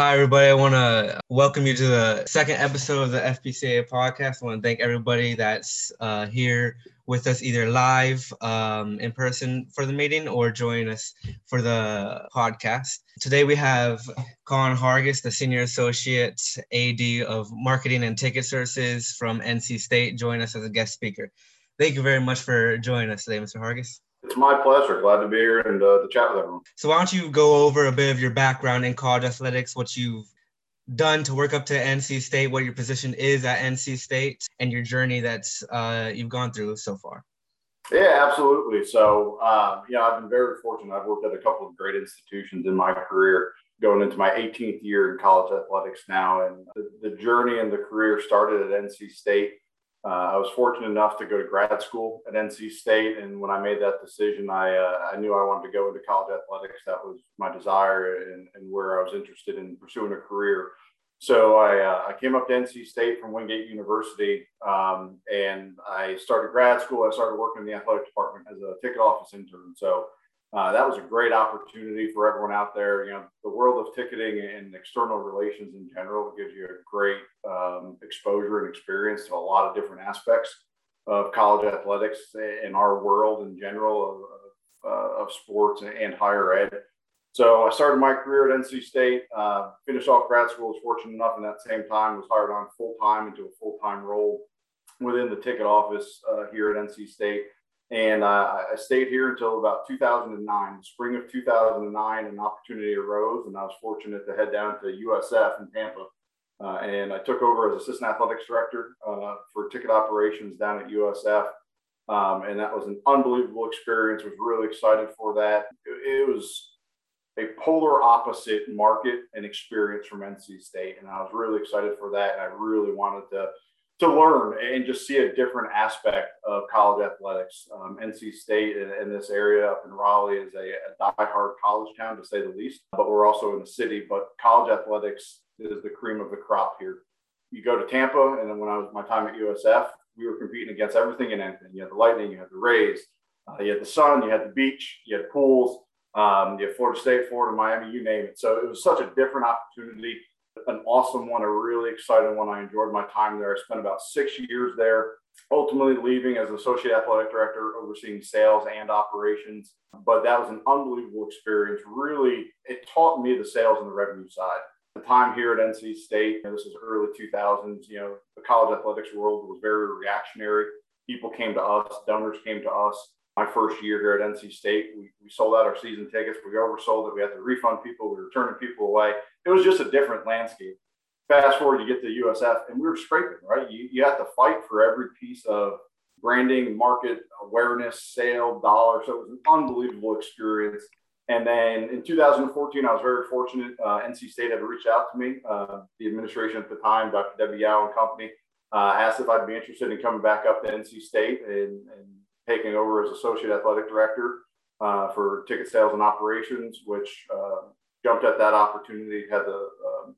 hi, everybody. I want to welcome you to the second episode of the FPCA podcast. I want to thank everybody that's uh, here with us, either live um, in person for the meeting or join us for the podcast. Today we have Colin Hargis, the Senior Associate AD of Marketing and Ticket Services from NC State, join us as a guest speaker. Thank you very much for joining us today, Mr. Hargis. It's my pleasure. Glad to be here and uh, to chat with everyone. So, why don't you go over a bit of your background in college athletics, what you've done to work up to NC State, what your position is at NC State, and your journey that's uh, you've gone through so far? Yeah, absolutely. So, uh, yeah, I've been very fortunate. I've worked at a couple of great institutions in my career, going into my 18th year in college athletics now. And the, the journey and the career started at NC State. Uh, I was fortunate enough to go to grad school at NC State, and when I made that decision, I uh, I knew I wanted to go into college athletics. That was my desire and, and where I was interested in pursuing a career. So I, uh, I came up to NC State from Wingate University, um, and I started grad school. I started working in the athletic department as a ticket office intern. So uh, that was a great opportunity for everyone out there. You know, the world of ticketing and external relations in general gives you a great um, exposure and experience to a lot of different aspects of college athletics in our world in general of, uh, of sports and higher ed. So I started my career at NC State, uh, finished off grad school, was fortunate enough in that same time, was hired on full time into a full time role within the ticket office uh, here at NC State. And uh, I stayed here until about 2009. Spring of 2009, an opportunity arose, and I was fortunate to head down to USF in Tampa. Uh, and I took over as assistant athletics director uh, for ticket operations down at USF. Um, and that was an unbelievable experience. Was really excited for that. It, it was a polar opposite market and experience from NC State, and I was really excited for that. And I really wanted to to learn and just see a different aspect of college athletics. Um, NC State in, in, this area up in Raleigh is a, a die-hard college town to say the least, but we're also in the city. But college athletics is the cream of the crop here. You go to Tampa, and then when I was my time at USF, we were competing against everything and anything. You had the Lightning, you had the Rays, uh, you had the Sun, you had the beach, you had pools, um, you had Florida State, Florida, Miami, you name it. So it was such a different opportunity an awesome one, a really exciting one. I enjoyed my time there. I spent about six years there, ultimately leaving as associate athletic director, overseeing sales and operations. But that was an unbelievable experience. Really, it taught me the sales and the revenue side. The time here at NC State, this is early 2000s, you know, the college athletics world was very reactionary. People came to us, donors came to us my first year here at NC State, we, we sold out our season tickets. We oversold it. We had to refund people. We were turning people away. It was just a different landscape. Fast forward, you get to USF, and we were scraping, right? You, you have to fight for every piece of branding, market awareness, sale, dollar. So it was an unbelievable experience. And then in 2014, I was very fortunate. Uh, NC State had reached out to me. Uh, the administration at the time, Dr. Debbie Yow and company, uh, asked if I'd be interested in coming back up to NC State and, and taking over as associate athletic director uh, for ticket sales and operations, which uh, jumped at that opportunity. Had the um,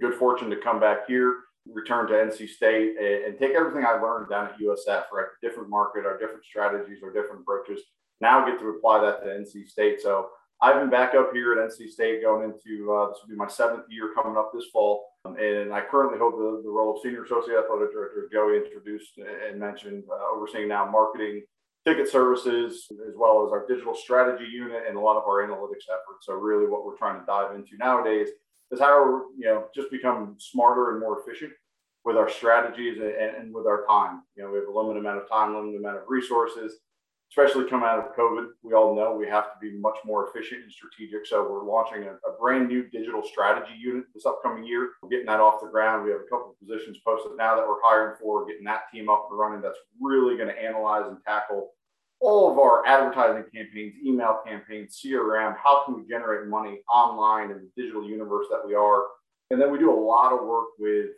good fortune to come back here, return to NC State, and, and, take everything I learned down at USF, right? Different market, our different strategies, our different approaches. Now get to apply that to NC State. So I've been back up here at NC State going into uh, this will be my seventh year coming up this fall. Um, and I currently hold the, the role of Senior Associate Athletic Director, as Joey introduced and mentioned, uh, overseeing now marketing, ticket services, as well as our digital strategy unit and a lot of our analytics efforts. So really what we're trying to dive into nowadays is how we're, you know, just become smarter and more efficient with our strategies and, and with our time. You know, we have a limited amount of time, limited amount of resources, especially coming out of COVID. We all know we have to be much more efficient and strategic. So we're launching a, a brand new digital strategy unit this upcoming year. We're getting that off the ground. We have a couple of positions posted now that we're hiring for, getting that team up and running. That's really going to analyze and tackle all of our advertising campaigns, email campaigns, CRM, how can we generate money online in the digital universe that we are? And then we do a lot of work with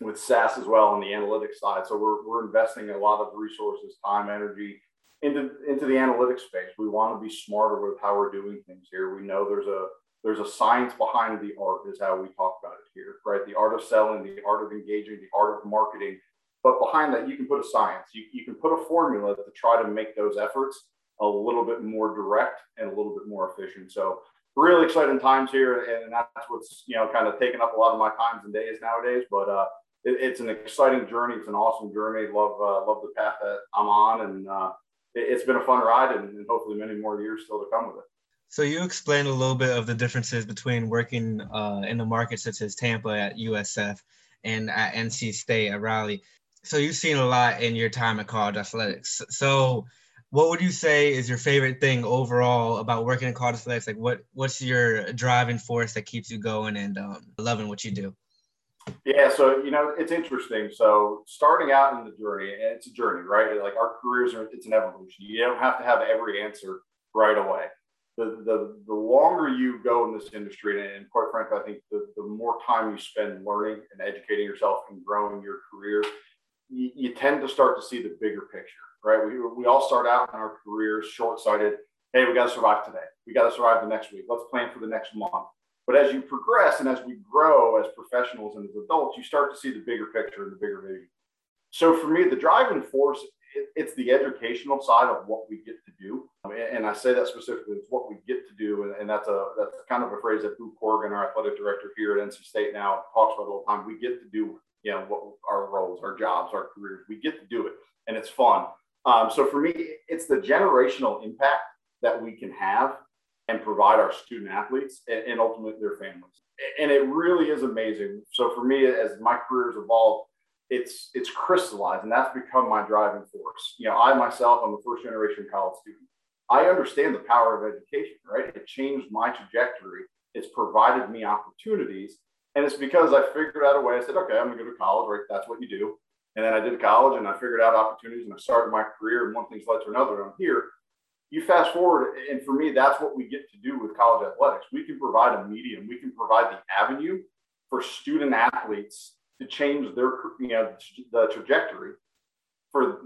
with SAS as well on the analytics side. So we're, we're investing a lot of resources, time, energy into, into the analytics space. We want to be smarter with how we're doing things here. We know there's a there's a science behind the art is how we talk about it here, right? The art of selling, the art of engaging, the art of marketing, but behind that, you can put a science, you, you can put a formula to try to make those efforts a little bit more direct and a little bit more efficient. So really exciting times here, and that's what's you know kind of taking up a lot of my times and days nowadays. But uh, it, it's an exciting journey. It's an awesome journey. Love uh, love the path that I'm on, and uh, it, has been a fun ride, and, and, hopefully many more years still to come with it. So you explained a little bit of the differences between working uh, in the market such as Tampa at USF and at NC State at Raleigh. So you've seen a lot in your time at college athletics. So what would you say is your favorite thing overall about working in college athletics? Like what what's your driving force that keeps you going and um, loving what you do? Yeah, so you know it's interesting. So starting out in the journey, it's a journey, right? Like our careers are, it's an evolution. You don't have to have every answer right away. The the the longer you go in this industry, and quite frankly, I think the, the more time you spend learning and educating yourself and growing your career, you, you tend to start to see the bigger picture, right? We we all start out in our careers short sighted. Hey, we got to survive today. We got to survive the next week. Let's plan for the next month but as you progress and as we grow as professionals and as adults, you start to see the bigger picture and the bigger vision. So for me, the driving force, it, it's the educational side of what we get to do. And I say that specifically, it's what we get to do. And, and that's a that's kind of a phrase that Boo Corrigan, our athletic director here at NC State now talks about all the time. We get to do, you know, what our roles, our jobs, our careers. We get to do it and it's fun. Um, so for me, it's the generational impact that we can have and provide our student athletes and, and ultimately their families. And it really is amazing. So for me, as my career has evolved, it's it's crystallized and that's become my driving force. You know, I myself, I'm a first generation college student. I understand the power of education, right? It changed my trajectory. It's provided me opportunities. And it's because I figured out a way. I said, okay, I'm gonna go to college, right? That's what you do. And then I did college and I figured out opportunities and I started my career and one thing's led to another. And I'm here you fast forward, and for me, that's what we get to do with college athletics. We can provide a medium, we can provide the avenue for student athletes to change their, you know, the trajectory for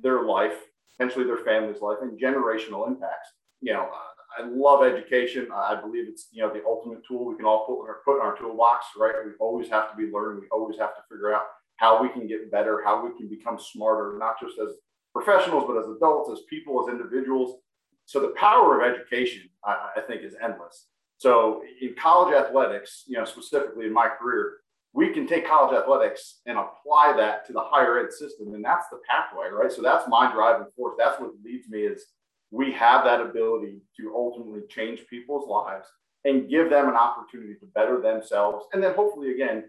their life, potentially their family's life, and generational impacts. You know, I love education. I believe it's you know the ultimate tool we can all put in our, put in our toolbox. Right? We always have to be learning. We always have to figure out how we can get better, how we can become smarter, not just as professionals, but as adults, as people, as individuals so the power of education, I, I think, is endless. So in college athletics, you know, specifically in my career, we can take college athletics and apply that to the higher ed system, and that's the pathway, right? So that's my driving force. That's what leads me is we have that ability to ultimately change people's lives and give them an opportunity to better themselves, and then hopefully, again,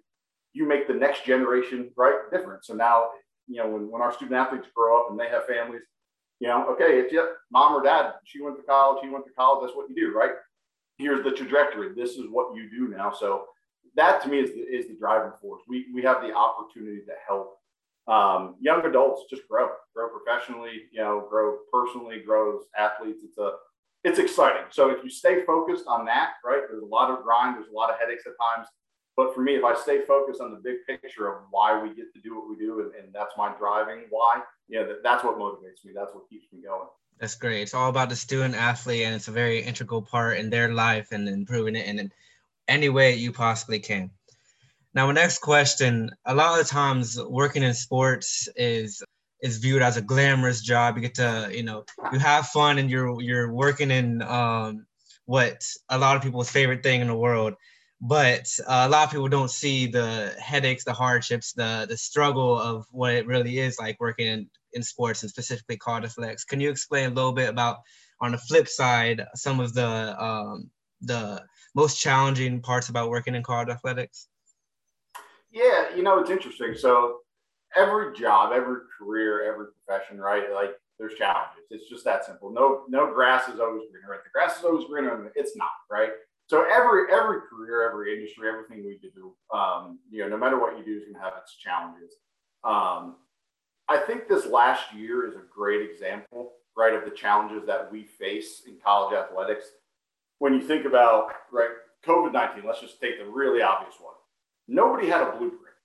you make the next generation right different. So now, you know, when, when our student athletes grow up and they have families, you know, okay, if you mom or dad, she went to college, he went to college, that's what you do, right? Here's the trajectory. This is what you do now. So that to me is the, is the driving force. We, we have the opportunity to help um, young adults just grow, grow professionally, you know, grow personally, grow as athletes. It's a, it's exciting. So if you stay focused on that, right, there's a lot of grind, there's a lot of headaches at times. But for me, if I stay focused on the big picture of why we get to do what we do, and, and that's my driving why, yeah, that, that's what motivates me. That's what keeps me going. That's great. It's all about the student athlete, and it's a very integral part in their life and improving it in any way you possibly can. Now, my next question: A lot of times, working in sports is is viewed as a glamorous job. You get to, you know, you have fun, and you're you're working in um, what a lot of people's favorite thing in the world but uh, a lot of people don't see the headaches, the hardships, the the struggle of what it really is like working in, in sports and specifically college athletics. Can you explain a little bit about, on the flip side, some of the um, the most challenging parts about working in college athletics? Yeah, you know it's interesting. So every job, every career, every profession, right? Like there's challenges. It's just that simple. No, no grass is always greener. Right? The grass is always greener. And it's not, right? so every every career, every industry, everything we do, um, you know, no matter what you do, is going to have its challenges. Um, I think this last year is a great example, right, of the challenges that we face in college athletics. When you think about right COVID nineteen, let's just take the really obvious one. Nobody had a blueprint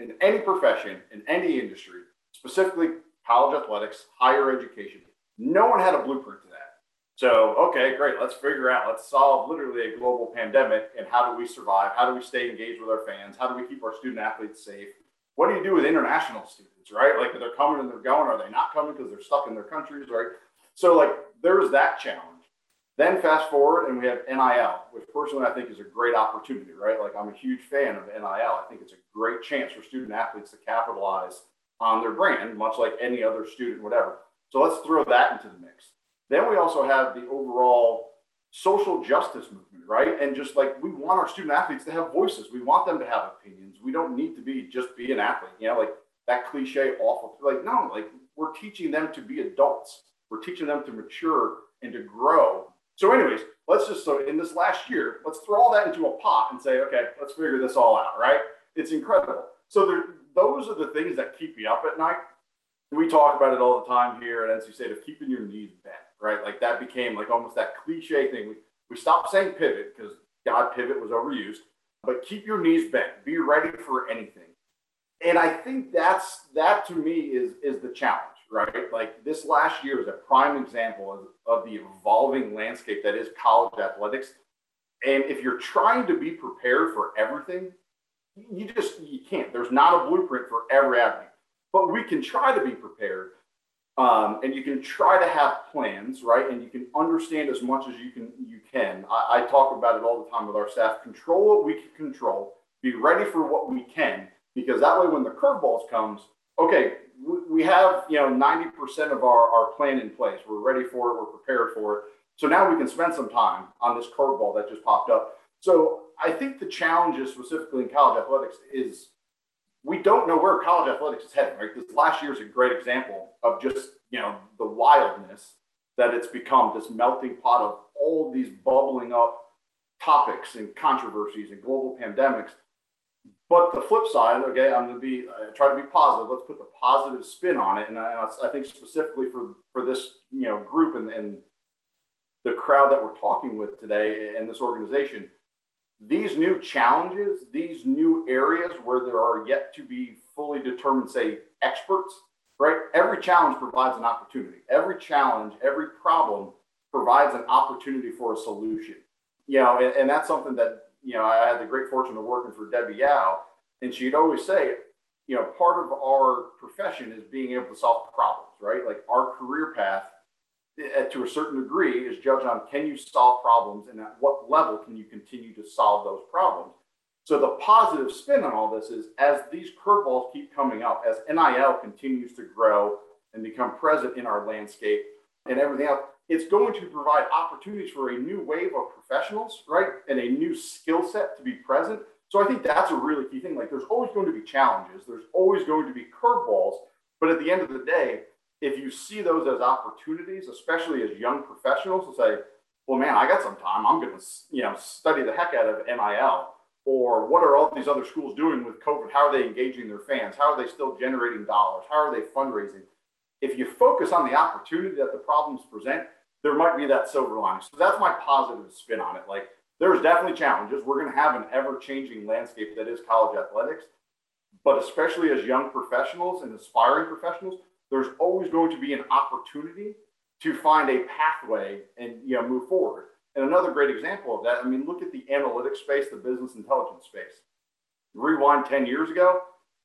in any profession, in any industry, specifically college athletics, higher education. No one had a blueprint to that. So, okay, great. Let's figure out, let's solve literally a global pandemic and how do we survive? How do we stay engaged with our fans? How do we keep our student athletes safe? What do you do with international students, right? Like, they're coming and they're going. Are they not coming because they're stuck in their countries, right? So, like, there's that challenge. Then fast forward and we have NIL, which personally I think is a great opportunity, right? Like I'm a huge fan of NIL. I think it's a great chance for student athletes to capitalize on their brand, much like any other student, whatever. So let's throw that into the mix. Then we also have the overall social justice movement, right? And just like we want our student athletes to have voices, we want them to have opinions. We don't need to be just be an athlete, you know, like that cliche awful. Like no, like we're teaching them to be adults. We're teaching them to mature and to grow so, anyways, let's just so in this last year, let's throw all that into a pot and say, okay, let's figure this all out, right? It's incredible. So there, those are the things that keep me up at night. We talk about it all the time here at NC State of keeping your knees bent, right? Like that became like almost that cliche thing. We, we stopped saying pivot because God pivot was overused, but keep your knees bent. Be ready for anything. And I think that's that to me is is the challenge right? Like this last year is a prime example of, of the evolving landscape that is college athletics. And if you're trying to be prepared for everything, you just you can't. There's not a blueprint for every avenue, but we can try to be prepared, um, and you can try to have plans, right? And you can understand as much as you can. You can. I, I talk about it all the time with our staff. Control what we can control. Be ready for what we can, because that way, when the curveballs comes, okay, we have you know 90% of our, our plan in place. We're ready for it. We're prepared for it. So now we can spend some time on this curveball that just popped up. So I think the challenges specifically in college athletics is we don't know where college athletics is heading. Right, this last year is a great example of just you know the wildness that it's become. This melting pot of all these bubbling up topics and controversies and global pandemics but the flip side, okay, I'm going to be try to be positive. Let's put the positive spin on it, and I, I think specifically for for this you know group and, and the crowd that we're talking with today and this organization, these new challenges, these new areas where there are yet to be fully determined, say, experts, right? Every challenge provides an opportunity. Every challenge, every problem provides an opportunity for a solution. You know, and, and that's something that you know, I had the great fortune of working for Debbie Yow, and she'd always say, you know, part of our profession is being able to solve problems, right? Like our career path, eh, to a certain degree, is judged on can you solve problems and at what level can you continue to solve those problems. So the positive spin on all this is as these curveballs keep coming up, as NIL continues to grow and become present in our landscape and everything else, it's going to provide opportunities for a new wave of professionals, right? And a new skill set to be present. So I think that's a really key thing. Like there's always going to be challenges, there's always going to be curveballs. But at the end of the day, if you see those as opportunities, especially as young professionals, to say, well, man, I got some time. I'm going to, you know, study the heck out of NIL. Or what are all these other schools doing with COVID? How are they engaging their fans? How are they still generating dollars? How are they fundraising? If you focus on the opportunity that the problems present, there might be that silver lining. So that's my positive spin on it. Like there's definitely challenges. We're going to have an ever changing landscape that is college athletics, but especially as young professionals and aspiring professionals, there's always going to be an opportunity to find a pathway and you know move forward. And another great example of that, I mean, look at the analytics space, the business intelligence space. Rewind 10 years ago,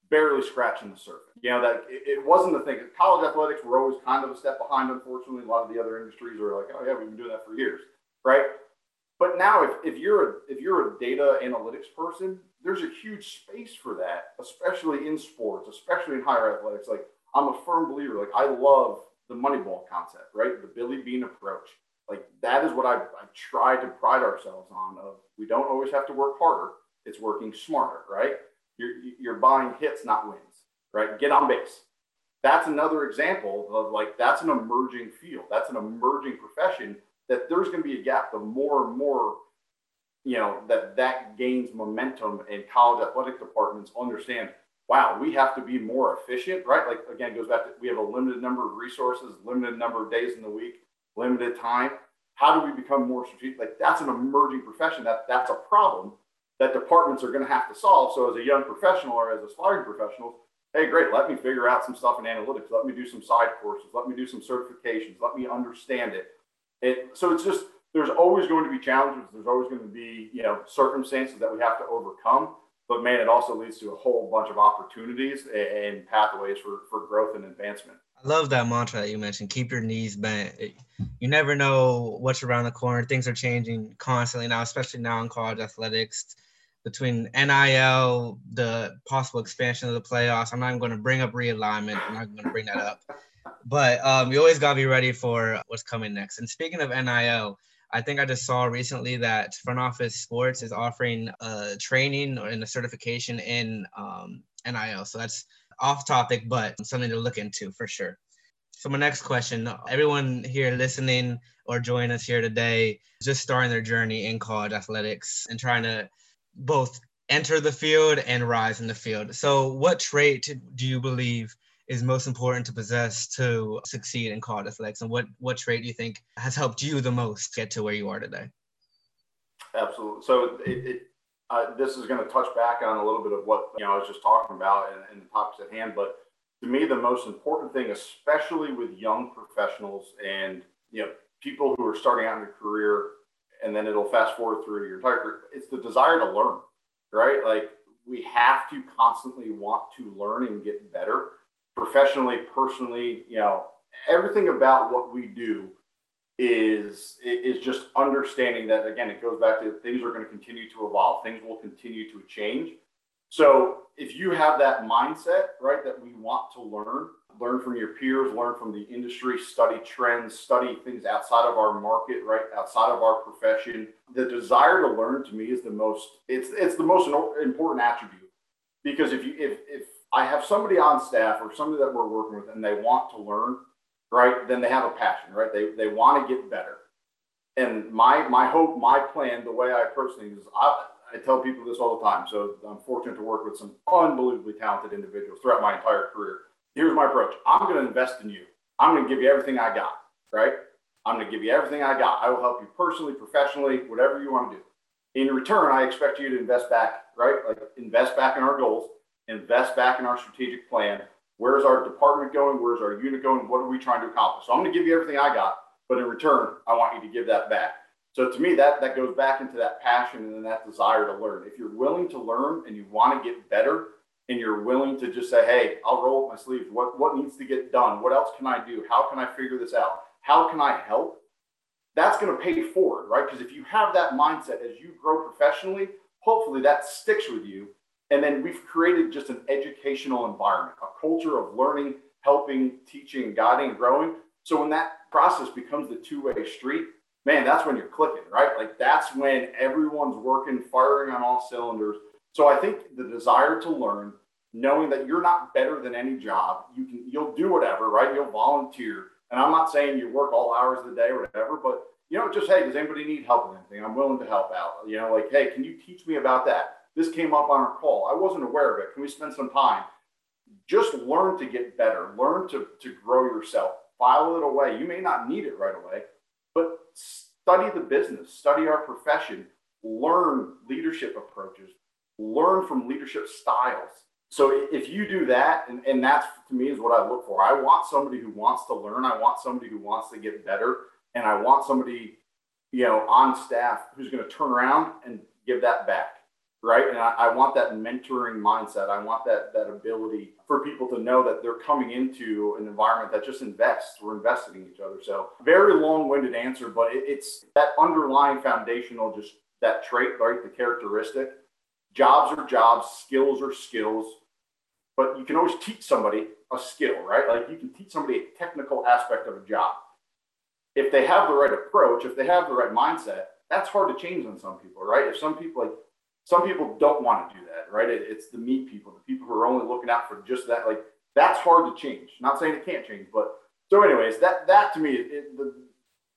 barely scratching the surface. You know, that it, it, wasn't the thing. College athletics were always kind of a step behind, unfortunately. A lot of the other industries are like, oh yeah, we've been doing that for years, right? But now if, if you're a if you're a data analytics person, there's a huge space for that, especially in sports, especially in higher athletics. Like I'm a firm believer, like I love the Moneyball concept, right? The Billy Beane approach. Like that is what I, I try to pride ourselves on of we don't always have to work harder. It's working smarter, right? You're, you're buying hits, not wins, right? Get on base. That's another example of like, that's an emerging field. That's an emerging profession that there's going to be a gap the more and more, you know, that that gains momentum and college athletic departments understand, wow, we have to be more efficient, right? Like, again, goes back to, we have a limited number of resources, limited number of days in the week, limited time. How do we become more strategic? Like that's an emerging profession. That that's a problem that departments are going to have to solve. So, as a young professional or as a aspiring professionals, hey, great, let me figure out some stuff in analytics. Let me do some side courses. Let me do some certifications. Let me understand it. it so, it's just there's always going to be challenges. There's always going to be you know circumstances that we have to overcome. But man, it also leads to a whole bunch of opportunities and pathways for, for growth and advancement. I love that mantra that you mentioned. Keep your knees bent. you never know what's around the corner. Things are changing constantly now, especially now in college athletics. Between NIL, the possible expansion of the playoffs. I'm not even going to bring up realignment. I'm not going to bring that up. But um, you always got to be ready for what's coming next. And speaking of NIL, I think I just saw recently that Front Office Sports is offering a training and a certification in um, NIL. So that's off topic, but something to look into for sure. So my next question, everyone here listening or joining us here today, just starting their journey in college athletics and trying to both enter the field and rise in the field. So what trait do you believe is most important to possess to succeed in college athletics? And what, what trait do you think has helped you the most get to where you are today? Absolutely. So it, it uh, this is going to touch back on a little bit of what you know I was just talking about and, and the topics at hand, but to me, the most important thing, especially with young professionals and you know people who are starting out in a career, and then it'll fast forward through your entire career, it's the desire to learn, right? Like we have to constantly want to learn and get better professionally, personally. You know, everything about what we do is is just understanding that again it goes back to things are going to continue to evolve things will continue to change so if you have that mindset, right, that we want to learn, learn from your peers, learn from the industry, study trends, study things outside of our market, right, outside of our profession, the desire to learn to me is the most it's it's the most important attribute because if you if if I have somebody on staff or somebody that we're working with and they want to learn, right, then they have a passion, right? They they want to get better. And my my hope, my plan, the way I approach things is I I tell people this all the time. So I'm fortunate to work with some unbelievably talented individuals throughout my entire career. Here's my approach I'm going to invest in you. I'm going to give you everything I got, right? I'm going to give you everything I got. I will help you personally, professionally, whatever you want to do. In return, I expect you to invest back, right? Like invest back in our goals, invest back in our strategic plan. Where's our department going? Where's our unit going? What are we trying to accomplish? So I'm going to give you everything I got, but in return, I want you to give that back. So to me, that that goes back into that passion and then that desire to learn. If you're willing to learn and you want to get better, and you're willing to just say, "Hey, I'll roll up my sleeves. What what needs to get done? What else can I do? How can I figure this out? How can I help?" That's going to pay forward, right? Because if you have that mindset as you grow professionally, hopefully that sticks with you. And then we've created just an educational environment, a culture of learning, helping, teaching, guiding, growing. So when that process becomes the two-way street, man, that's when you're clicking, right? Like that's when everyone's working, firing on all cylinders. So I think the desire to learn, knowing that you're not better than any job, you can you'll do whatever, right? You'll volunteer. And I'm not saying you work all hours of the day or whatever, but you know, just hey, does anybody need help with anything? I'm willing to help out. You know, like, hey, can you teach me about that? This came up on our call. I wasn't aware of it. Can we spend some time? Just learn to get better, learn to, to grow yourself, file it away. You may not need it right away, study the business, study our profession, learn leadership approaches, learn from leadership styles. So if you do that, and, and that's to me is what I look for. I want somebody who wants to learn. I want somebody who wants to get better. And I want somebody, you know, on staff who's going to turn around and give that back right? And I, I, want that mentoring mindset. I want that that ability for people to know that they're coming into an environment that just invests. We're investing in each other. So very long-winded answer, but it, it's that underlying foundational, just that trait, right? The characteristic. Jobs are jobs, skills are skills, but you can always teach somebody a skill, right? Like you can teach somebody a technical aspect of a job. If they have the right approach, if they have the right mindset, that's hard to change on some people, right? If some people like some people don't want to do that, right? It, it's the meat people, the people who are only looking out for just that. Like that's hard to change. Not saying it can't change, but so anyways, that that to me, it, the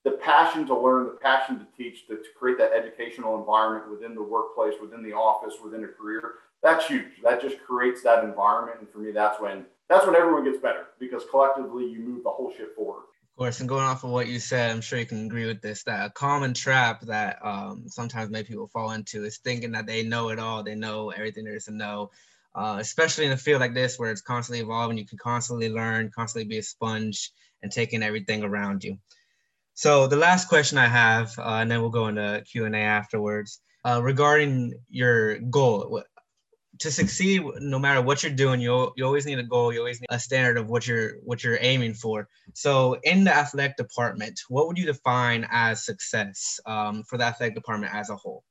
the passion to learn, the passion to teach, to, to create that educational environment within the workplace, within the office, within a career, that's huge. That just creates that environment, and for me, that's when that's when everyone gets better because collectively you move the whole shit forward course, and going off of what you said, I'm sure you can agree with this that a common trap that um, sometimes many people fall into is thinking that they know it all, they know everything there is to know, uh, especially in a field like this where it's constantly evolving. You can constantly learn, constantly be a sponge, and take in everything around you. So the last question I have, uh, and then we'll go into Q and A afterwards, uh, regarding your goal to succeed, no matter what you're doing, you you always need a goal. You always need a standard of what you're what you're aiming for. So, in the athletic department, what would you define as success um, for the athletic department as a whole?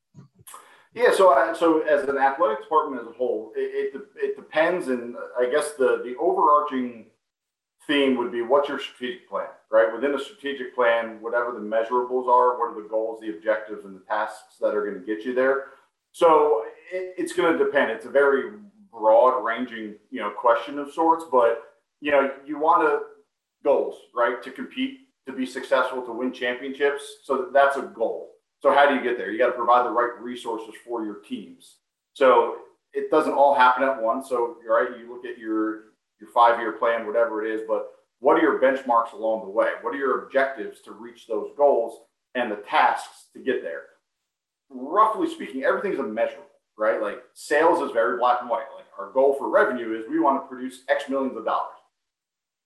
Yeah, so uh, so as an athletic department as a whole, it, it, it depends, and I guess the the overarching theme would be what's your strategic plan, right? Within a strategic plan, whatever the measurables are, what are the goals, the objectives, and the tasks that are going to get you there. So it, it's going to depend. It's a very broad ranging, you know, question of sorts, but you know, you want to goals, right? To compete, to be successful, to win championships. So that's a goal. So how do you get there? You got to provide the right resources for your teams. So it doesn't all happen at once. So right. You look at your your five year plan, whatever it is, but what are your benchmarks along the way? What are your objectives to reach those goals and the tasks to get there? Roughly speaking, everything's a measurable, right? Like sales is very black and white. Like our goal for revenue is we want to produce X millions of dollars.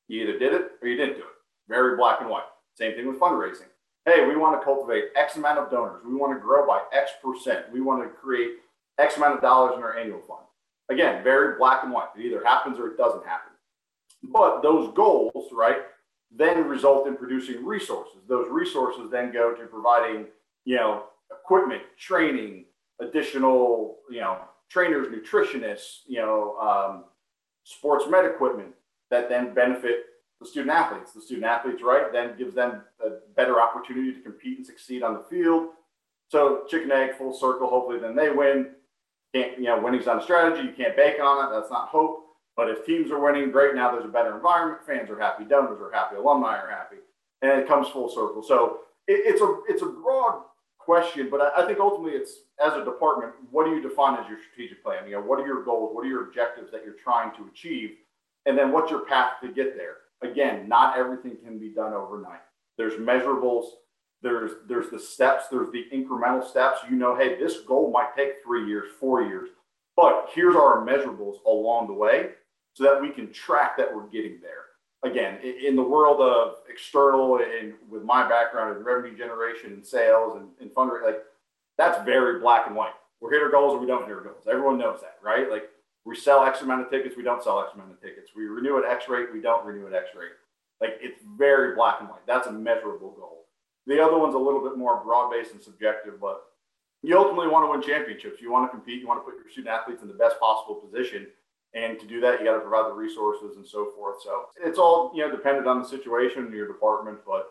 You either did it or you didn't do it. Very black and white. Same thing with fundraising. Hey, we want to cultivate X amount of donors. We want to grow by X percent. We want to create X amount of dollars in our annual fund. Again, very black and white. It either happens or it doesn't happen. But those goals, right, then result in producing resources. Those resources then go to providing, you know, equipment, training, additional, you know, trainers, nutritionists, you know, um, sports med equipment that then benefit the student athletes. The student athletes, right, then gives them a better opportunity to compete and succeed on the field. So chicken egg, full circle. Hopefully, then they win can't, you know, winning's not a strategy. You can't bank on it. That's not hope. But if teams are winning, great. Now there's a better environment. Fans are happy. Donors are happy. Alumni are happy, and it comes full circle. So it, it's a it's a broad question, but I, I, think ultimately it's as a department, what do you define as your strategic plan? You know, what are your goals? What are your objectives that you're trying to achieve? And then what's your path to get there? Again, not everything can be done overnight. There's measurables there's there's the steps, there's the incremental steps. You know, hey, this goal might take three years, four years, but here's our measurables along the way so that we can track that we're getting there. Again, in the world of external and with my background in revenue generation and sales and, and fundraising, like that's very black and white. We're hit our goals or we don't hit our goals. Everyone knows that, right? Like we sell X amount of tickets, we don't sell X amount of tickets. We renew at X rate, we don't renew at X rate. Like it's very black and white. That's a measurable goal. The other one's a little bit more broad based and subjective, but you ultimately want to win championships. You want to compete. You want to put your student athletes in the best possible position. And to do that, you got to provide the resources and so forth. So it's all you know dependent on the situation in your department, but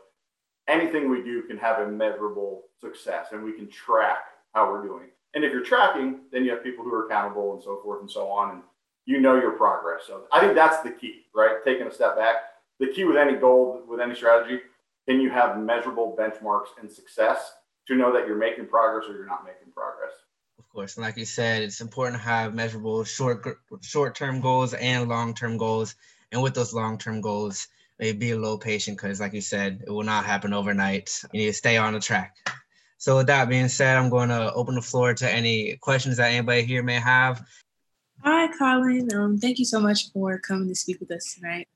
anything we do can have a measurable success, and we can track how we're doing. And if you're tracking, then you have people who are accountable and so forth and so on, and you know your progress. So I think that's the key, right? Taking a step back. The key with any goal, with any strategy, can you have measurable benchmarks and success to know that you're making progress or you're not making progress? Course, and like you said, it's important to have measurable short short term goals and long term goals. And with those long term goals, maybe be a little patient because, like you said, it will not happen overnight. You need to stay on the track. So, with that being said, I'm going to open the floor to any questions that anybody here may have. Hi, Colin. Um, thank you so much for coming to speak with us tonight.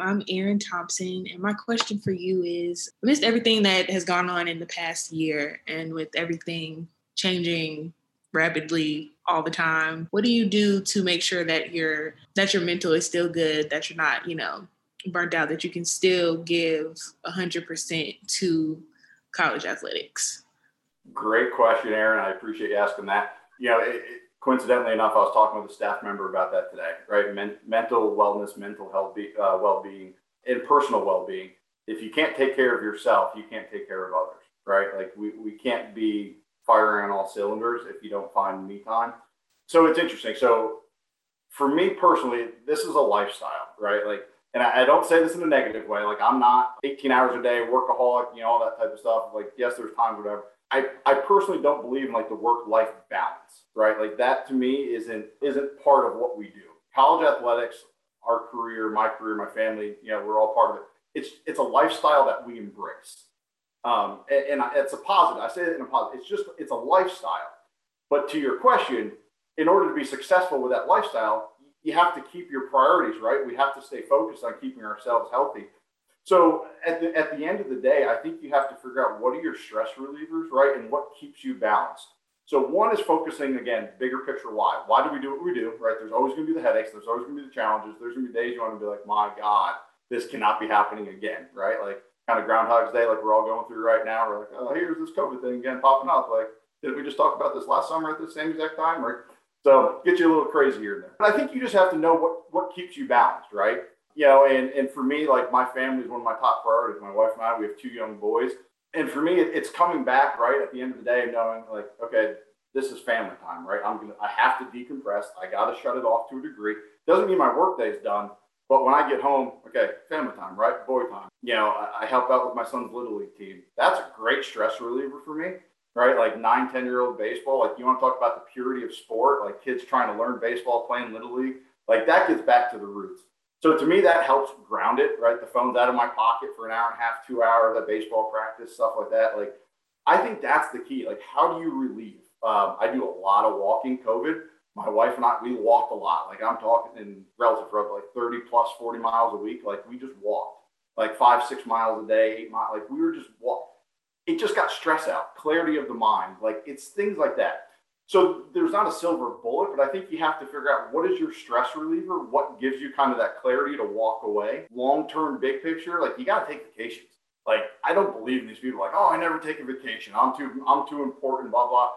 I'm Erin Thompson, and my question for you is amidst everything that has gone on in the past year and with everything changing rapidly all the time, what do you do to make sure that your that your mental is still good, that you're not, you know, burnt out, that you can still give 100% to college athletics? Great question, Erin. I appreciate you asking that. You know, it, it, coincidentally enough, I was talking with a staff member about that today, right? Men- mental wellness, mental health, be- uh, well-being, and personal well-being. If you can't take care of yourself, you can't take care of others, right? Like we, we can't be firing on all cylinders if you don't find me time. So it's interesting. So for me personally, this is a lifestyle, right? Like, and I, I don't say this in a negative way. Like I'm not 18 hours a day, workaholic, you know, all that type of stuff. Like, yes, there's times, whatever I, I personally don't believe in like the work life balance, right? Like that to me isn't isn't part of what we do. College athletics, our career, my career, my family, you know, we're all part of it. It's it's a lifestyle that we embrace, um, and, and it's a positive. I say it in a positive. It's just it's a lifestyle. But to your question, in order to be successful with that lifestyle, you have to keep your priorities right. We have to stay focused on keeping ourselves healthy so at the, at the end of the day, I think you have to figure out what are your stress relievers, right? And what keeps you balanced. So one is focusing again, bigger picture why. Why do we do what we do? Right? There's always going to be the headaches. There's always going to be the challenges. There's going to be days you want to be like, my God, this cannot be happening again. Right? Like kind of Groundhog's Day, like we're all going through right now. We're like, oh, here's this COVID thing again popping up. Like, did we just talk about this last summer at the same exact time? Right? So get you a little crazier and there. But I think you just have to know what what keeps you balanced, right? You know, and and for me, like my family is one of my top priorities. My wife and I, we have two young boys, and for me, it's coming back right at the end of the day, knowing like, okay, this is family time, right? I'm gonna, I have to decompress. I got to shut it off to a degree. Doesn't mean my work day is done, but when I get home, okay, family time, right? Boy time. You know, I, I help out with my son's little league team. That's a great stress reliever for me right? Like nine, 10 year old baseball. Like you want to talk about the purity of sport, like kids trying to learn baseball, playing little league. Like that gets back to the roots. So to me, that helps ground it, right? The phone's out of my pocket for an hour and a half, two hours of baseball practice, stuff like that. Like I think that's the key. Like how do you relieve? Um, I do a lot of walking COVID. My wife and I, we walked a lot. Like I'm talking in relative for like 30 plus 40 miles a week. Like we just walked like five, six miles a day, eight miles. Like we were just walk it just got stress out, clarity of the mind. Like it's things like that. So there's not a silver bullet, but I think you have to figure out what is your stress reliever, what gives you kind of that clarity to walk away. Long term, big picture, like you got to take vacations. Like I don't believe in these people. Like, oh, I never take a vacation. I'm too, I'm too important. Blah blah.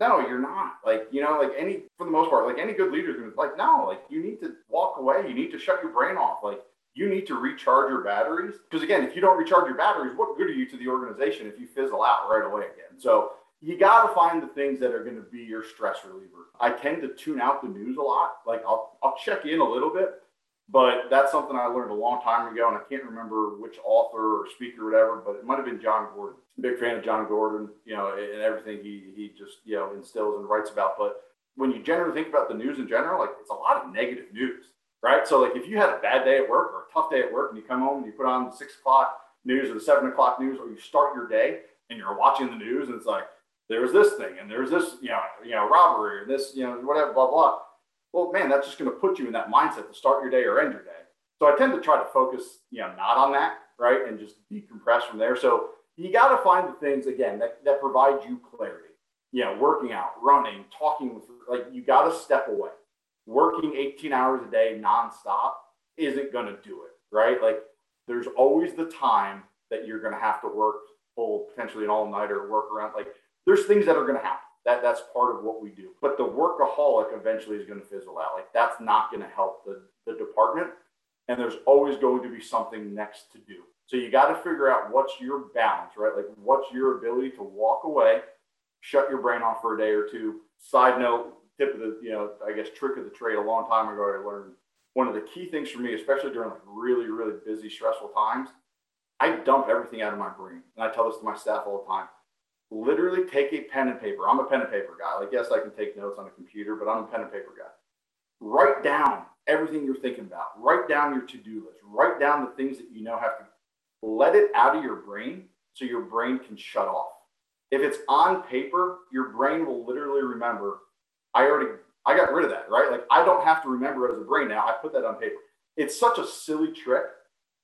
No, you're not. Like you know, like any for the most part, like any good leader is gonna like no. Like you need to walk away. You need to shut your brain off. Like you need to recharge your batteries. Because again, if you don't recharge your batteries, what good are you to the organization if you fizzle out right away again? So you got to find the things that are going to be your stress reliever. I tend to tune out the news a lot. Like I'll, I'll check in a little bit, but that's something I learned a long time ago. And I can't remember which author or speaker or whatever, but it might have been Jon Gordon. Big fan of Jon Gordon, you know, and everything he, he just, you know, instills and writes about. But when you generally think about the news in general, like it's a lot of negative news right? So like if you had a bad day at work or a tough day at work and you come home and you put on the six o'clock news or the seven o'clock news, or you start your day and you're watching the news and it's like there's this thing and there's this you know you know robbery or this you know whatever blah blah. Well, man, that's just going to put you in that mindset to start your day or end your day. So I tend to try to focus you know not on that right and just decompress from there. So you got to find the things again that that provide you clarity. You know, working out, running, talking with like you got to step away working 18 hours a day nonstop isn't going to do it, right? Like there's always the time that you're going to have to work full, potentially an all nighter, work around. Like there's things that are going to happen. That that's part of what we do. But the workaholic eventually is going to fizzle out. Like that's not going to help the, the department. And there's always going to be something next to do. So you got to figure out what's your balance, right? Like what's your ability to walk away, shut your brain off for a day or two. Side note, tip of the, you know, I guess trick of the trade a long time ago. I learned one of the key things for me, especially during like really, really busy, stressful times, I dump everything out of my brain. And I tell this to my staff all the time. Literally take a pen and paper. I'm a pen and paper guy. Like, yes, I can take notes on a computer, but I'm a pen and paper guy. Write down everything you're thinking about. Write down your to-do list. Write down the things that you know have to let it out of your brain so your brain can shut off. If it's on paper, your brain will literally remember I already I got rid of that, right? Like I don't have to remember as a brain now. I put that on paper. It's such a silly trick,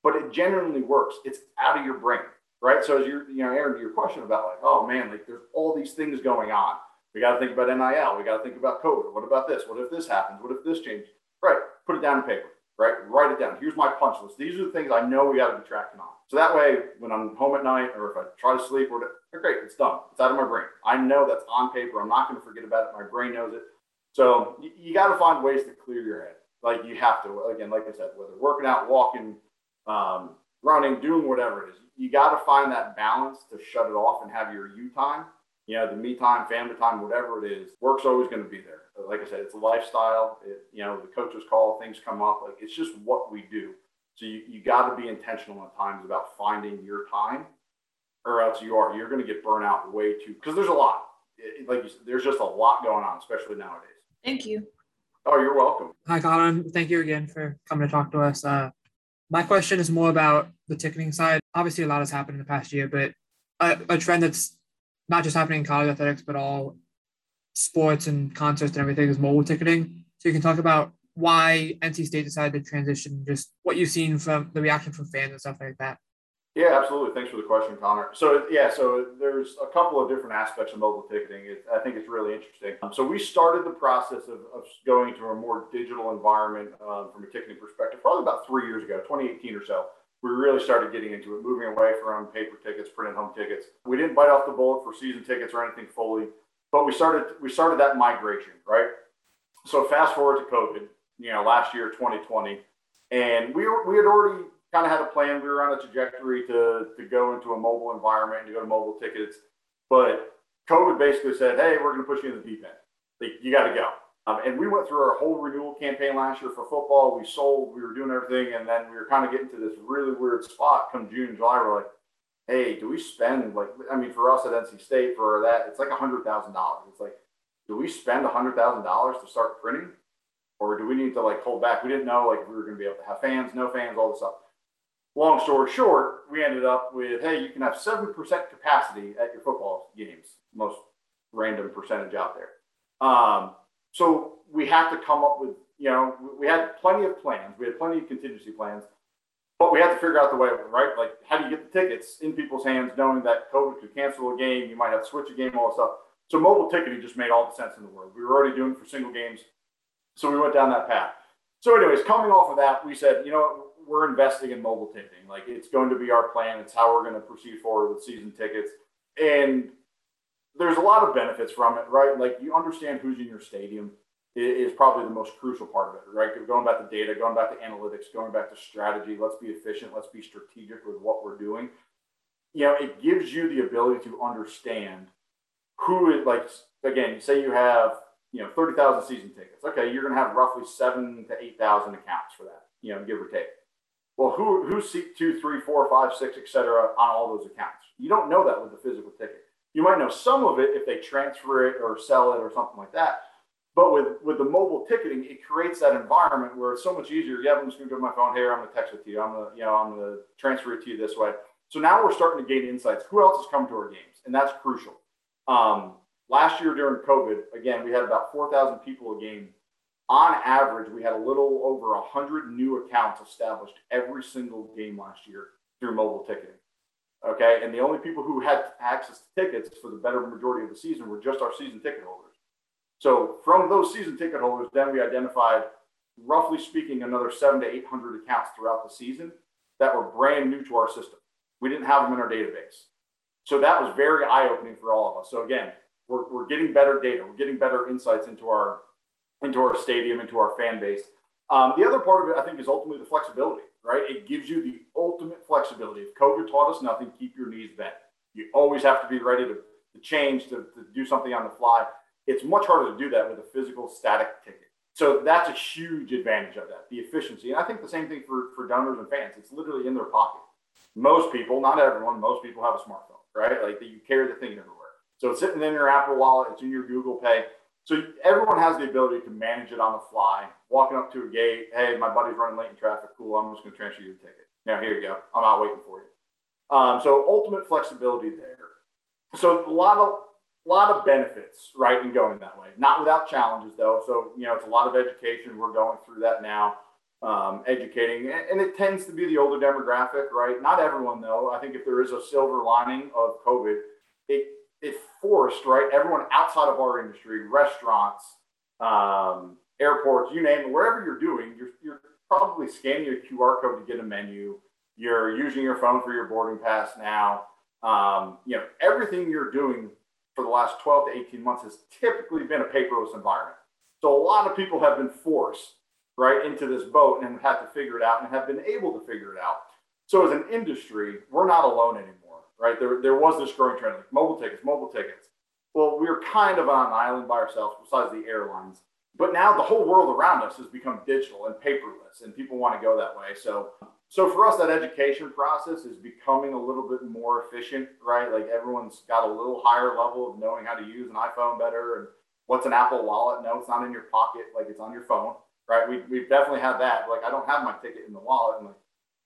but it genuinely works. It's out of your brain, right? So as you're, you know, Erin, to your question about like, oh man, like there's all these things going on. We got to think about NIL. We got to think about COVID. What about this? What if this happens? What if this changes? Right. Put it down on paper, right? Write it down. Here's my punch list. These are the things I know we got to be tracking on. So that way, when I'm home at night or if I try to sleep or whatever, great, it's done. It's out of my brain. I know that's on paper. I'm not going to forget about it. My brain knows it. So you, you got to find ways to clear your head. Like you have to, again, like I said, whether working out, walking, um, running, doing whatever it is, you got to find that balance to shut it off and have your you time. You know, the me time, family time, whatever it is, work's always going to be there. Like I said, it's a lifestyle. It, you know, the coaches call, things come up. Like it's just what we do. So you, you got to be intentional at times about finding your time, or else you are you're going to get burnt out way too because there's a lot. It, like you said, there's just a lot going on, especially nowadays. Thank you. Oh, you're welcome. Hi, Colin. Thank you again for coming to talk to us. Uh, my question is more about the ticketing side. Obviously, a lot has happened in the past year, but a, a trend that's not just happening in college athletics, but all sports and concerts and everything is mobile ticketing. So you can talk about why NC State decided to transition, just what you've seen from the reaction from fans and stuff like that. Yeah, absolutely. Thanks for the question, Connor. So yeah, so there's a couple of different aspects of mobile ticketing. It, I think it's really interesting. Um, so we started the process of, of going to a more digital environment um, from a ticketing perspective probably about three years ago, 2018 or so. We really started getting into it, moving away from paper tickets, printed home tickets. We didn't bite off the bullet for season tickets or anything fully, but we started we started that migration, right? So fast forward to COVID, you know, last year, 2020, and we were, we had already kind of had a plan. We were on a trajectory to, to go into a mobile environment and to go to mobile tickets. But COVID basically said, hey, we're going to push you in the deep end. Like, you got to go. Um, and we went through our whole renewal campaign last year for football. We sold, we were doing everything. And then we were kind of getting to this really weird spot come June, July. We're like, hey, do we spend like, I mean, for us at NC State, for that, it's like a $100,000. It's like, do we spend a $100,000 to start printing? Or do we need to like hold back? We didn't know like we were going to be able to have fans, no fans, all this stuff long story short, we ended up with hey, you can have 7% capacity at your football games, most random percentage out there. Um, so we have to come up with, you know, we had plenty of plans, we had plenty of contingency plans, but we had to figure out the way, right? Like, how do you get the tickets in people's hands, knowing that COVID could cancel a game, you might have to switch a game, all that stuff. So mobile ticketing just made all the sense in the world. We were already doing it for single games, so we went down that path. So, anyways, coming off of that, we said, you know, we're investing in mobile ticketing. Like it's going to be our plan. It's how we're going to proceed forward with season tickets. And there's a lot of benefits from it, right? Like you understand who's in your stadium is probably the most crucial part of it, right? Going back to data, going back to analytics, going back to strategy. Let's be efficient. Let's be strategic with what we're doing. You know, it gives you the ability to understand who is like, again, say you have, you know, 30,000 season tickets. Okay. You're going to have roughly seven to 8,000 accounts for that, you know, give or take. Well, who who's seat two, three, four, five, six, et cetera, on all those accounts? You don't know that with the physical ticket. You might know some of it if they transfer it or sell it or something like that. But with with the mobile ticketing, it creates that environment where it's so much easier. Yeah, I'm just gonna go to my phone here. I'm gonna text it to you. I'm gonna, you know, I'm gonna transfer it to you this way. So now we're starting to gain insights. Who else has come to our games? And that's crucial. Um, last year during COVID, again, we had about 4,000 people a game on average, we had a little over 100 new accounts established every single game last year through mobile ticketing. Okay. And the only people who had access to tickets for the better majority of the season were just our season ticket holders. So from those season ticket holders, then we identified, roughly speaking, another seven to 800 accounts throughout the season that were brand new to our system. We didn't have them in our database. So that was very eye opening for all of us. So again, we're, we're getting better data, we're getting better insights into our into our stadium, into our fan base. Um, the other part of it, I think, is ultimately the flexibility, right? It gives you the ultimate flexibility. If COVID taught us nothing, keep your knees bent. You always have to be ready to, to change, to, to do something on the fly. It's much harder to do that with a physical static ticket. So that's a huge advantage of that, the efficiency. And I think the same thing for, for donors and fans. It's literally in their pocket. Most people, not everyone, most people have a smartphone, right? Like that you carry the thing everywhere. So it's sitting in your Apple Wallet, it's in your Google Pay. So everyone has the ability to manage it on the fly. Walking up to a gate, hey, my buddy's running late in traffic. Cool, I'm just going to transfer you the ticket. Now here you go. I'm not waiting for you. Um, so ultimate flexibility there. So a lot of a lot of benefits, right, in going that way. Not without challenges though. So you know, it's a lot of education. We're going through that now, um, educating, and it tends to be the older demographic, right? Not everyone though. I think if there is a silver lining of COVID, it it forced right everyone outside of our industry, restaurants, um, airports, you name it, wherever you're doing, you're, you're probably scanning a QR code to get a menu. You're using your phone for your boarding pass now. Um, you know, everything you're doing for the last 12 to 18 months has typically been a paperless environment. So a lot of people have been forced right into this boat and have to figure it out and have been able to figure it out. So as an industry, we're not alone anymore right? There, there was this growing trend like mobile tickets, mobile tickets. Well, we are kind of on an island by ourselves besides the airlines. But now the whole world around us has become digital and paperless, and people want to go that way. So, so for us, that education process is becoming a little bit more efficient, right? Like everyone's got a little higher level of knowing how to use an iPhone better and what's an Apple Wallet. No, it's not in your pocket, like it's on your phone, right? We we've definitely had that. Like I don't have my ticket in the wallet, like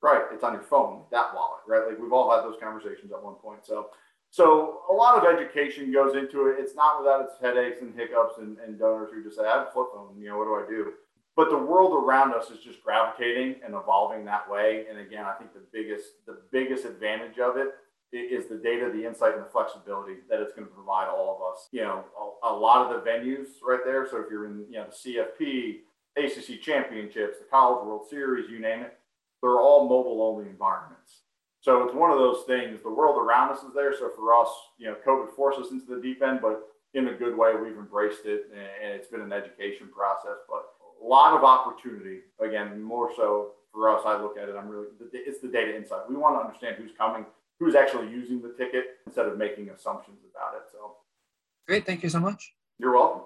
Right, it's on your phone, that wallet, right? Like we've all had those conversations at one point. So, so a lot of education goes into it. It's not without its headaches and hiccups and, and donors who just say, "I have a flip phone. You know, what do I do?" but the world around us is just gravitating and evolving that way. And again, I think the biggest the biggest advantage of it is the data, the insight, and the flexibility that it's going to provide all of us. You know, a, a lot of the venues right there. So if you're in, you know, the CFP, ACC championships, the College World Series, you name it, they're all mobile only environments. So it's one of those things. The world around us is there. So for us, you know, COVID forced us into the deep end, but in a good way, we've embraced it, and it's been an education process. But a lot of opportunity. Again, more so for us, I look at it. I'm really it's the data insight. We want to understand who's coming, who's actually using the ticket, instead of making assumptions about it. So, great. Thank you so much. You're welcome.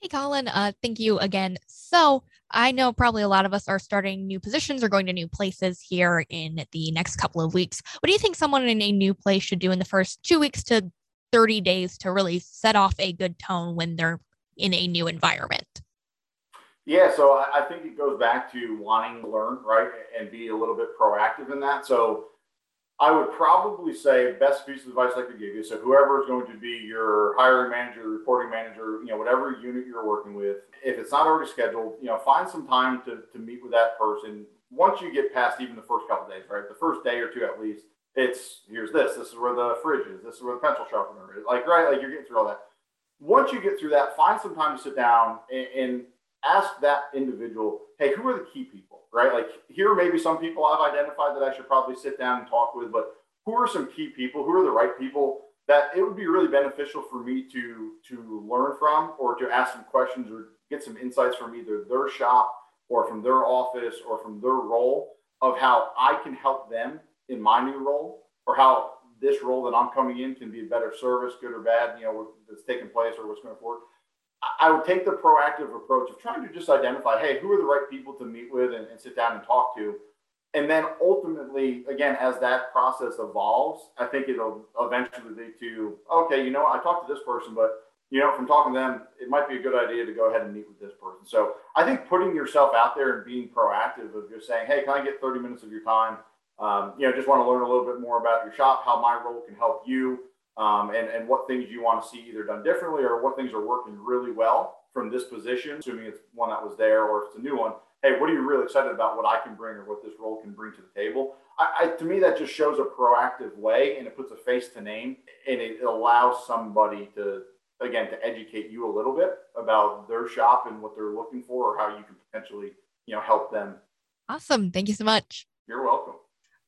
Hey, Colin. Uh, thank you again. So, I know probably a lot of us are starting new positions or going to new places here in the next couple of weeks. What do you think someone in a new place should do in the first two weeks to 30 days to really set off a good tone when they're in a new environment? Yeah, so I think it goes back to wanting to learn, right, and be a little bit proactive in that. So I would probably say best piece of advice I could give you. So whoever is going to be your hiring manager, reporting manager, you know, whatever unit you're working with, if it's not already scheduled, you know, find some time to, to meet with that person. Once you get past even the first couple days, right? The first day or two at least, it's here's this, this is where the fridge is, this is where the pencil sharpener is. Like, right, like you're getting through all that. Once you get through that, find some time to sit down and, and ask that individual, hey, who are the key people, right? Like here, maybe some people I've identified that I should probably sit down and talk with, but who are some key people? Who are the right people that it would be really beneficial for me to to learn from or to ask some questions or get some insights from either their shop or from their office or from their role of how I can help them in my new role or how this role that I'm coming in can be a better service, good or bad, you know, that's taking place or what's going forward. I would take the proactive approach of trying to just identify, hey, who are the right people to meet with and, and, sit down and talk to. And then ultimately, again, as that process evolves, I think it'll eventually lead to, okay, you know, I talked to this person, but you know, from talking to them, it might be a good idea to go ahead and meet with this person. So I think putting yourself out there and being proactive of just saying, hey, can I get 30 minutes of your time? Um, you know, just want to learn a little bit more about your shop, how my role can help you um, and, and what things you want to see either done differently or what things are working really well from this position, assuming it's one that was there or if it's a new one. Hey, what are you really excited about? What I can bring or what this role can bring to the table? I, I, to me, that just shows a proactive way and it puts a face to name and it allows somebody to, again, to educate you a little bit about their shop and what they're looking for or how you can potentially, you know, help them. Awesome. Thank you so much. You're welcome.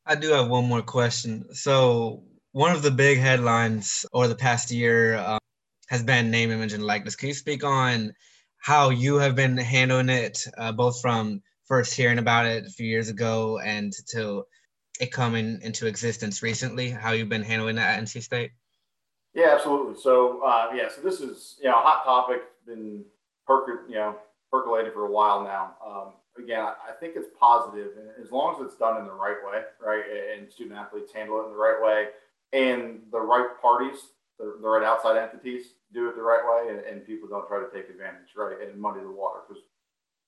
I do have one more question. So, one of the big headlines over the past year um, has been name, image, and likeness. Can you speak on how you have been handling it, uh, both from first hearing about it a few years ago and to it coming into existence recently? How you've been handling that at NC State? Yeah, absolutely. So, uh, yeah, so this is you know a hot topic, been perc- you know percolating for a while now. Um, again, I think it's positive, and as long as it's done in the right way, right, and student athletes handle it in the right way and the right parties, the, the right outside entities do it the right way, and, and, people don't try to take advantage, right, and muddy the water. Because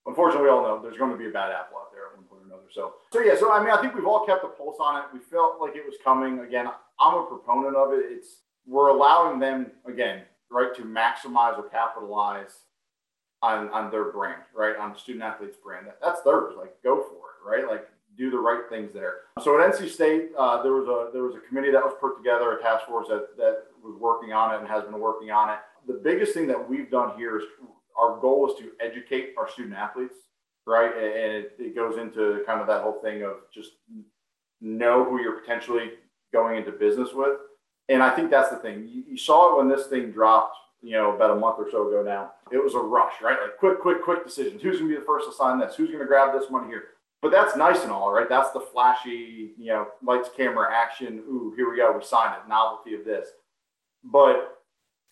unfortunately, we all know there's going to be a bad apple out there at one point or another. So, so yeah, so I mean, I think we've all kept a pulse on it. We felt like it was coming. Again, I'm a proponent of it. It's we're allowing them again, right, to maximize or capitalize on on their brand, right, on student athletes' brand. That, that's theirs. Like, go for it, right? Like, do the right things there. So at NC State, uh, there was a there was a committee that was put together, a task force that that was working on it and has been working on it. The biggest thing that we've done here is our goal is to educate our student athletes, right? And it, it goes into kind of that whole thing of just know who you're potentially going into business with. And I think that's the thing. You, you saw it when this thing dropped you know, about a month or so ago now. It was a rush, right? Like quick, quick, quick decisions. Who's going to be the first to sign this? Who's going to grab this money here? But that's nice and all, right? That's the flashy, you know, lights, camera, action. Ooh, here we go. We signed it. Novelty of this. But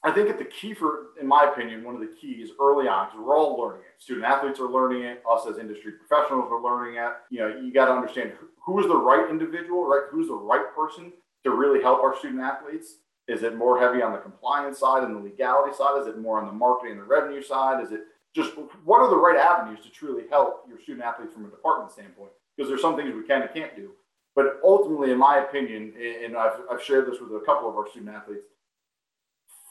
I think that the key for, in my opinion, one of the keys early on, because we're all learning it. Student athletes are learning it. Us as industry professionals are learning it. You know, you got to understand who is the right individual, right? Who's the right person to really help our student athletes? Is it more heavy on the compliance side and the legality side? Is it more on the marketing and the revenue side? Is it just what are the right avenues to truly help your student athletes from a department standpoint? Because there's some things we can and can't do. But ultimately, in my opinion, and I've, I've shared this with a couple of our student athletes,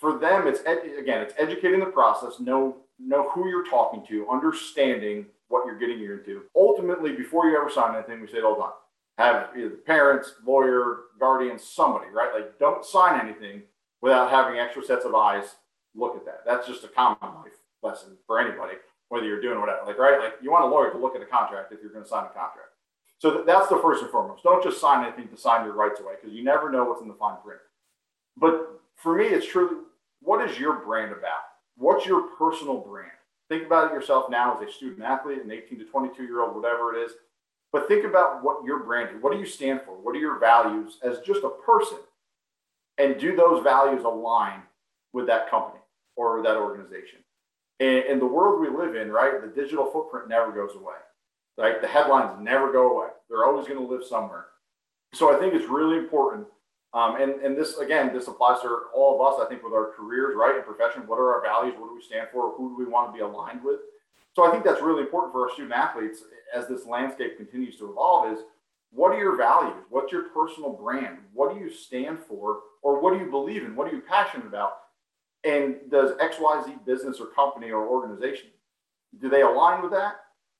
for them, it's again, it's educating the process, know know who you're talking to, understanding what you're getting into. Ultimately, before you ever sign anything, we say it all time. Have either parents, lawyer, guardian, somebody, right? Like don't sign anything without having extra sets of eyes look at that. That's just a common life lesson for anybody, whether you're doing whatever. Like, right? Like you want a lawyer to look at a contract if you're going to sign a contract. So that's the first and foremost. Don't just sign anything to sign your rights away because you never know what's in the fine print. But for me, it's truly what is your brand about? What's your personal brand? Think about it yourself now as a student athlete, an 18 to 22 year old, whatever it is. But think about what your brand is. What do you stand for? What are your values as just a person? And do those values align with that company or that organization? And in the world we live in, right, the digital footprint never goes away. Right? The headlines never go away. They're always going to live somewhere. So I think it's really important um, and, and this, again, this applies to all of us, I think, with our careers, right, and profession. What are our values? What do we stand for? Who do we want to be aligned with? So I think that's really important for our student athletes as this landscape continues to evolve is what are your values? What's your personal brand? What do you stand for? Or what do you believe in? What are you passionate about? And does XYZ business or company or organization, do they align with that?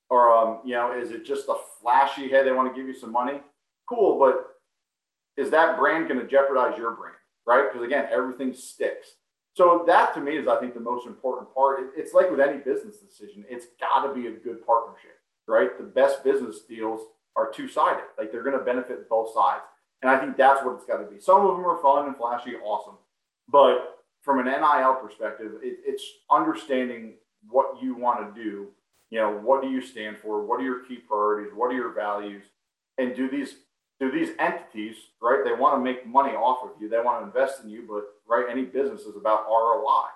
Or, um, you know, is it just a flashy, hey, they want to give you some money? Cool, but is that brand going to jeopardize your brand, right? Because again, everything sticks. So that to me is, I think, the most important part. It's like with any business decision, it's got to be a good partnership, right? The best business deals are two sided, like they're going to benefit both sides. And I think that's what it's got to be. Some of them are fun and flashy, awesome. But from an NIL perspective, it, it's understanding what you want to do. You know, what do you stand for? What are your key priorities? What are your values? And do these do these entities, right? They want to make money off of you. They want to invest in you, but right, any business is about ROI.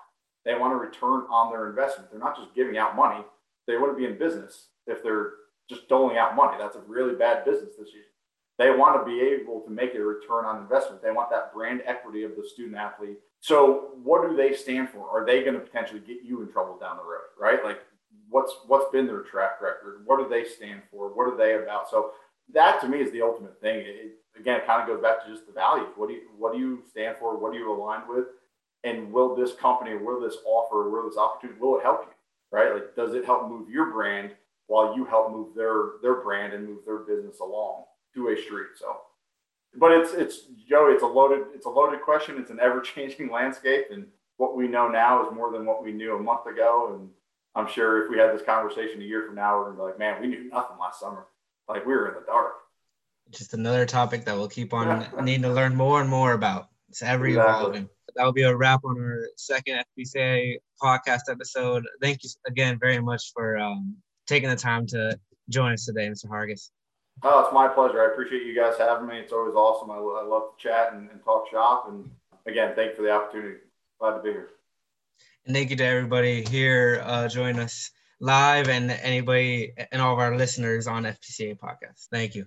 They want to return on their investment. They're not just giving out money. They wouldn't be in business if they're just doling out money. That's a really bad business decision. They want to be able to make a return on investment. They want that brand equity of the student athlete. So, what do they stand for? Are they going to potentially get you in trouble down the road, right? Like, what's what's been their track record? What do they stand for? What are they about? So, that to me is the ultimate thing. It, again, it kind of goes back to just the values. What do you what do you stand for? What do you align with? And will this company, will this offer, will this opportunity, will it help you? Right? Like, does it help move your brand while you help move their their brand and move their business along to a street? So, but it's it's Joe. It's a loaded it's a loaded question. It's an ever changing landscape, and what we know now is more than what we knew a month ago. And I'm sure if we had this conversation a year from now, we're gonna be like, man, we knew nothing last summer like we were in the dark. Just another topic that we'll keep on needing to learn more and more about. It's ever evolving. That will be a wrap on our second FPCA podcast episode. Thank you again very much for um, taking the time to join us today, Mr. Hargis. Oh, it's my pleasure. I appreciate you guys having me. It's always awesome. I, I love to chat and, and talk shop. And again, thank you for the opportunity. Glad to be here. And thank you to everybody here uh, joining us live and anybody and all of our listeners on FPCA podcast. Thank you.